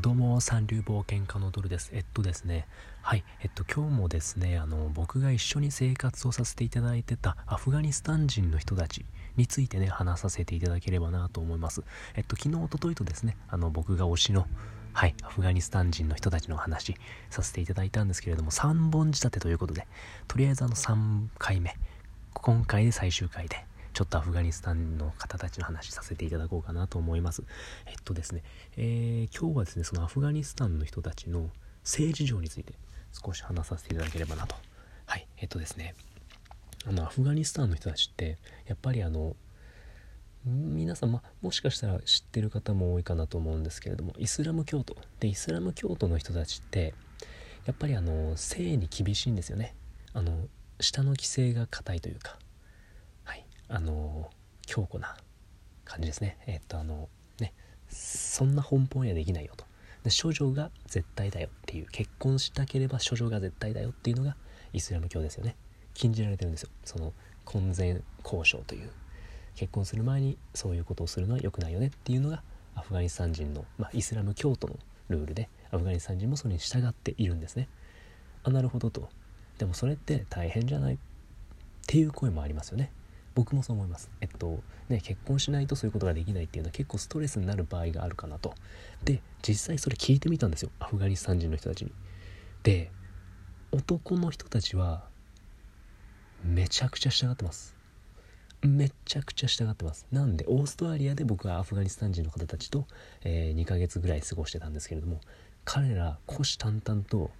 どうも三流冒険家のドルです。えっとですね。はい。えっと今日もですねあの僕が一緒に生活をさせていただいてたアフガニスタン人の人たちについてね話させていただければなと思います。えっと昨日おとといとですねあの僕が推しのはいアフガニスタン人の人たちの話させていただいたんですけれども3本仕立てということでとりあえずあの3回目。今回で最終回でちょっとアフガニスタンの方たちの話させていただこうかなと思います。えっとですね、えー、今日はですね、そのアフガニスタンの人たちの政治情について少し話させていただければなと。はい、えっとですね、あのアフガニスタンの人たちってやっぱりあの皆さん、ま、もしかしたら知ってる方も多いかなと思うんですけれどもイスラム教徒でイスラム教徒の人たちってやっぱりあの性に厳しいんですよねあの下の規制が硬いというかあの強固な感じですね。えっとあのねそんな奔放にはできないよと。で処女が絶対だよっていう結婚したければ処女が絶対だよっていうのがイスラム教ですよね。禁じられてるんですよ。その婚前交渉という。結婚する前にそういうことをするのは良くないよねっていうのがアフガニスタン人の、まあ、イスラム教徒のルールでアフガニスタン人もそれに従っているんですね。あなるほどと。でもそれって大変じゃない？っていう声もありますよね。僕もそう思います。えっとね結婚しないとそういうことができないっていうのは結構ストレスになる場合があるかなと。で実際それ聞いてみたんですよ。アフガニスタン人の人たちに。で男の人たちはめちゃくちゃ従ってます。めちゃくちゃ従ってます。なんでオーストラリアで僕はアフガニスタン人の方たちと、えー、2ヶ月ぐらい過ごしてたんですけれども彼ら虎視眈々と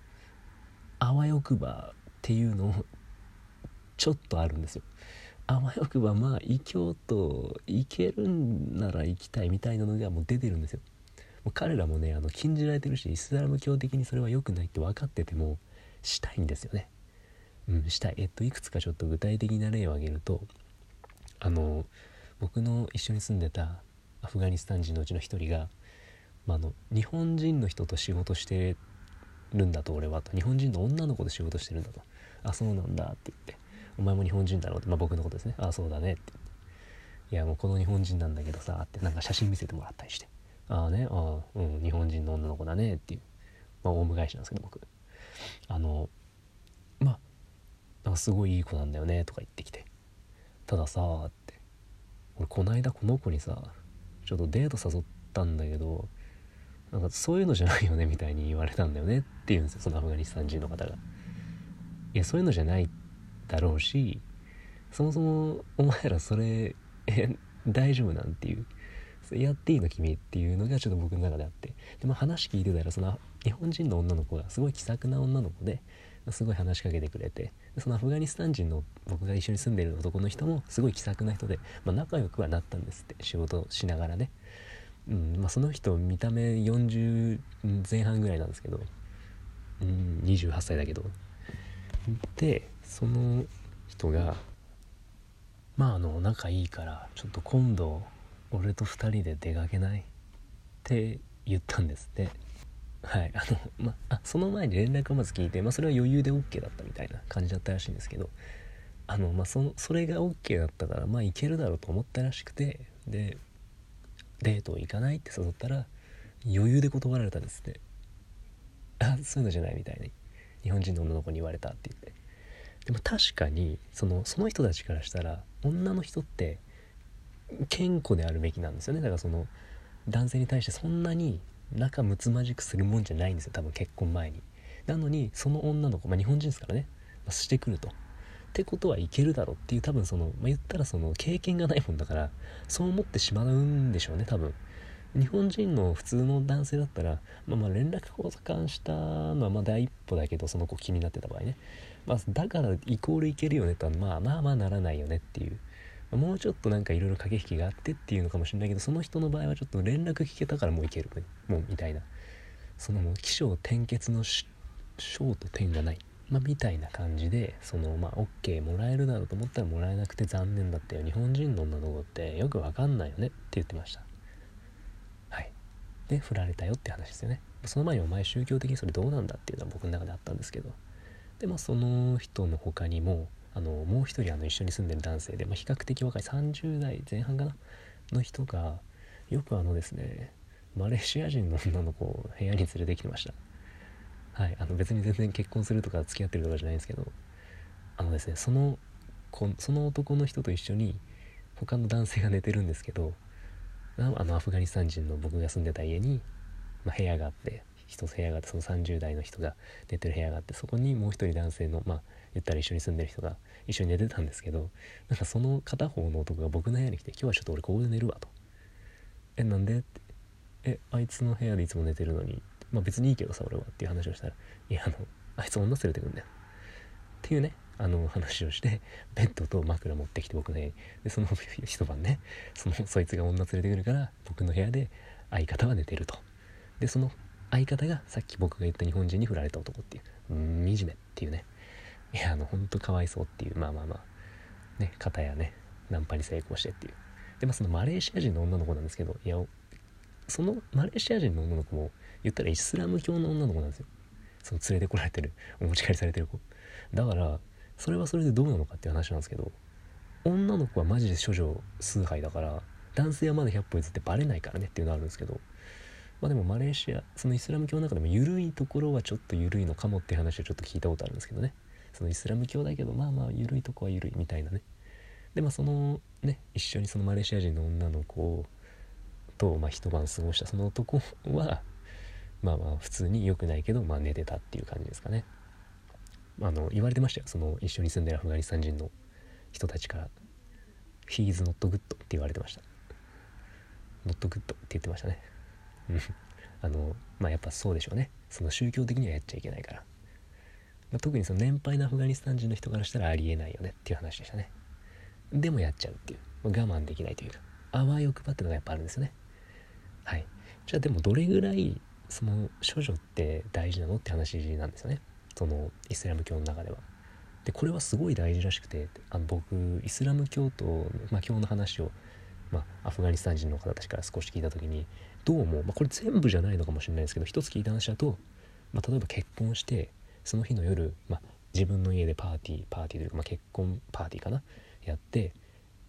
あわよくばっていうのをちょっとあるんですよ。あわよくばまあ異教徒行けるんなら行きたいみたいなのがもう出てるんですよ。もう彼らもねあの禁じられてるしイスラム教的にそれは良くないって分かっててもしたいんですよね。うんしたい。えっといくつかちょっと具体的な例を挙げるとあの僕の一緒に住んでたアフガニスタン人のうちの一人が、まあ、あの日本人の人と仕事してるんだと俺はと。日本人の女の子と仕事してるんだと。あそうなんだって言って。お前も日本人だろうって、まあ、僕のことですね。ああ、そうだねって。いや、もうこの日本人なんだけどさ、ってなんか写真見せてもらったりして。ああね、ああ、うん、日本人の女の子だねっていう。まあ、オウム返しなんですけど、僕。あの、まあ、なんかすごいいい子なんだよねとか言ってきて。たださ、って。俺、この間この子にさ、ちょっとデート誘ったんだけど、なんかそういうのじゃないよねみたいに言われたんだよねって言うんですよ、そのアフガニスタン人の方が。いや、そういうのじゃないってだろうしそもそもお前らそれ大丈夫なんていうやっていいの君っていうのがちょっと僕の中であって。で、まあ、話聞いてたらその日本人の女の子がすごい気さくな女の子ですごい話しかけてくれてそのアフガニスタン人の僕が一緒に住んでる男の人もすごい気さくな人で、まあ、仲良くはなったんですって仕事しながらね、うんまあ、その人見た目40前半ぐらいなんですけど、うん、28歳だけど。でその人がまああの仲いいからちょっと今度俺と2人で出かけない？って言ったんですって。はいあのまあその前に連絡をまず聞いて、まあ、それは余裕で OK だったみたいな感じだったらしいんですけどあのまあそのそれが OK だったからまあいけるだろうと思ったらしくてでデート行かないって誘ったら余裕で断られたんですって。あそういうのじゃないみたいに日本人の女の子に言われたって言って。でも確かにそのその人たちからしたら女の人って健康であるべきなんですよね。だからその男性に対してそんなに仲睦まじくするもんじゃないんですよ。多分結婚前に。なのにその女の子、まあ、日本人ですからね、まあ、してくると。ってことはいけるだろうっていう多分その、まあ、言ったらその経験がないもんだからそう思ってしまうんでしょうね多分。日本人の普通の男性だったら、まあ、まあ連絡交換したのはまあ第一歩だけどその子気になってた場合ね、まあ、だからイコールいけるよねとはまあまあまあならないよねっていう。もうちょっとなんかいろいろ駆け引きがあってっていうのかもしれないけどその人の場合はちょっと連絡聞けたからもういけるもうみたいな。そのもう起承転結の章と点がない、まあ、みたいな感じでそのまあ OK もらえるだろうと思ったらもらえなくて残念だったよ。日本人の女の子ってよくわかんないよね。って言ってました。はい。で振られたよって話ですよね。その前にお前宗教的にそれどうなんだっていうのは僕の中であったんですけど。でまあその人の他にもあのもう一人あの一緒に住んでる男性で、まあ、比較的若い30代前半かなの人がよくあのですねマレーシア人の女の子を部屋に連れてきてました。はいあの別に全然結婚するとか付き合ってるとかじゃないんですけどあのですねその子その男の人と一緒に他の男性が寝てるんですけどあのアフガニスタン人の僕が住んでた家に、まあ、部屋があって一部屋があってその30代の人が寝てる部屋があってそこにもう一人男性のまあ言ったら一緒に住んでる人が一緒に寝てたんですけどなんかその片方の男が僕の部屋に来て「今日はちょっと俺ここで寝るわ」と「えなんで?」って「えあいつの部屋でいつも寝てるのに。まあ別にいいけどさ俺は」っていう話をしたら「いやあのあいつ女連れてくんだよ」っていうねあの話をしてベッドと枕持ってきて僕の部屋に。でその一晩ねそのそいつが女連れてくるから僕の部屋で相方は寝てると。でその相方がさっき僕が言った日本人に振られた男っていう。惨めっていうね。いやあのほんとかわいそうっていう。まあまあまあ。ね片やね。ナンパに成功してっていう。でまあそのマレーシア人の女の子なんですけどいやそのマレーシア人の女の子も言ったらイスラム教の女の子なんですよ。その連れてこられてる。お持ち帰りされてる子。だからそれはそれでどうなのかっていう話なんですけど女の子はマジで処女崇拝だから男性はまだ100歩譲ってバレないからねっていうのあるんですけどまあでもマレーシアそのイスラム教の中でも緩いところはちょっと緩いのかもっていう話はちょっと聞いたことあるんですけどね。そのイスラム教だけどまあまあ緩いとこは緩いみたいなね。でまあそのね一緒にそのマレーシア人の女の子と、まあ、一晩過ごしたその男はまあまあ普通に良くないけど、まあ、寝てたっていう感じですかね。あの言われてましたよ。その一緒に住んでるアフガニスタン人の人たちから「He is not good」って言われてました「not good」って言ってましたね。あのまあやっぱそうでしょうね。その宗教的にはやっちゃいけないから。まあ、特にその年配のアフガニスタン人の人からしたらありえないよねっていう話でしたね。でもやっちゃうっていう、まあ、我慢できないというか。あわよくばってのがやっぱあるんですよね。はい。じゃあでもどれぐらいその処女って大事なのって話なんですよね。そのイスラム教の中では。でこれはすごい大事らしくてあの僕イスラム教徒、まあ、教の話を、まあ、アフガニスタン人の方たちから少し聞いた時にどうも、まあ、これ全部じゃないのかもしれないですけど一つ聞いた話だと、まあ、例えば結婚してその日の夜、まあ、自分の家でパーティーパーティーというか、まあ、結婚パーティーかな？やって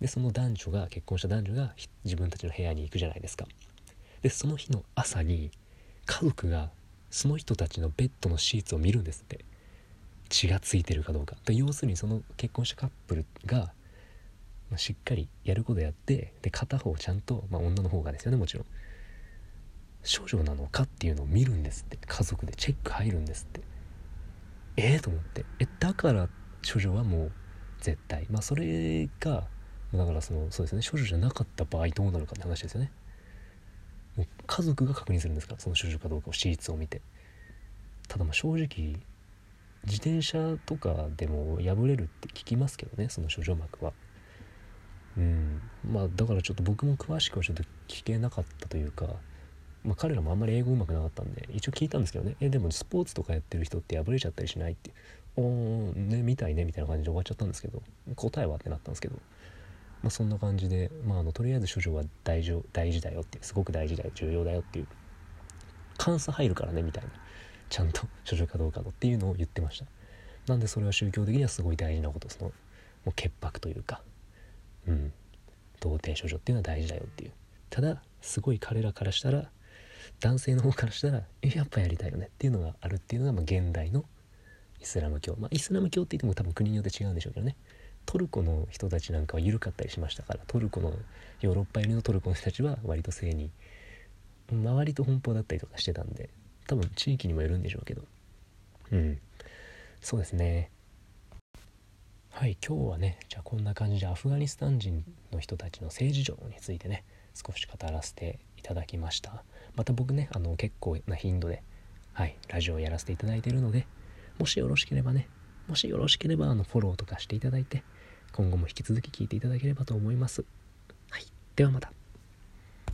でその男女が結婚した男女が自分たちの部屋に行くじゃないですか。でその日の朝に家族がその人たちのベッドのシーツを見るんですって。血がついてるかどうか。要するにその結婚したカップルが、まあ、しっかりやることやってで片方ちゃんと、まあ、女の方がですよねもちろん。少女なのかっていうのを見るんですって。家族でチェック入るんですって。ええー、と思って。えだから処女はもう絶対。まあそれがだからそのそうですね。処女じゃなかった場合どうなるかって話ですよね。もう家族が確認するんですからその処女かどうかをシーツを見て。ただまあ正直自転車とかでも破れるって聞きますけどねその処女膜は。うん。まあだからちょっと僕も詳しくはちょっと聞けなかったというかまあ、彼らもあんまり英語うまくなかったんで一応聞いたんですけどね。えでもスポーツとかやってる人って破れちゃったりしないって。おーねみたいねみたいな感じで終わっちゃったんですけど答えはってなったんですけど、まあ、そんな感じで、まあ、あのとりあえず処女は大事大事だよっていうすごく大事だよ重要だよっていう監査入るからねみたいなちゃんと処女かどうかのっていうのを言ってました。なんでそれは宗教的にはすごい大事なことそのもう潔白というかうん。童貞処女っていうのは大事だよっていう。ただすごい彼らからしたら男性の方からしたらやっぱやりたいよねっていうのがあるっていうのが、まあ、現代のイスラム教。まあイスラム教って言っても多分国によって違うんでしょうけどね。トルコの人たちなんかは緩かったりしましたからトルコのヨーロッパ寄りのトルコの人たちは割と性に周りと奔放だったりとかしてたんで多分地域にもよるんでしょうけど。うん。そうですね。はい今日はねじゃあこんな感じでアフガニスタン人の人たちの政治情についてね少し語らせていただきました。また僕ねあの結構な頻度ではいラジオをやらせていただいているのでもしよろしければねもしよろしければあのフォローとかしていただいて今後も引き続き聞いていただければと思います。はいではまた。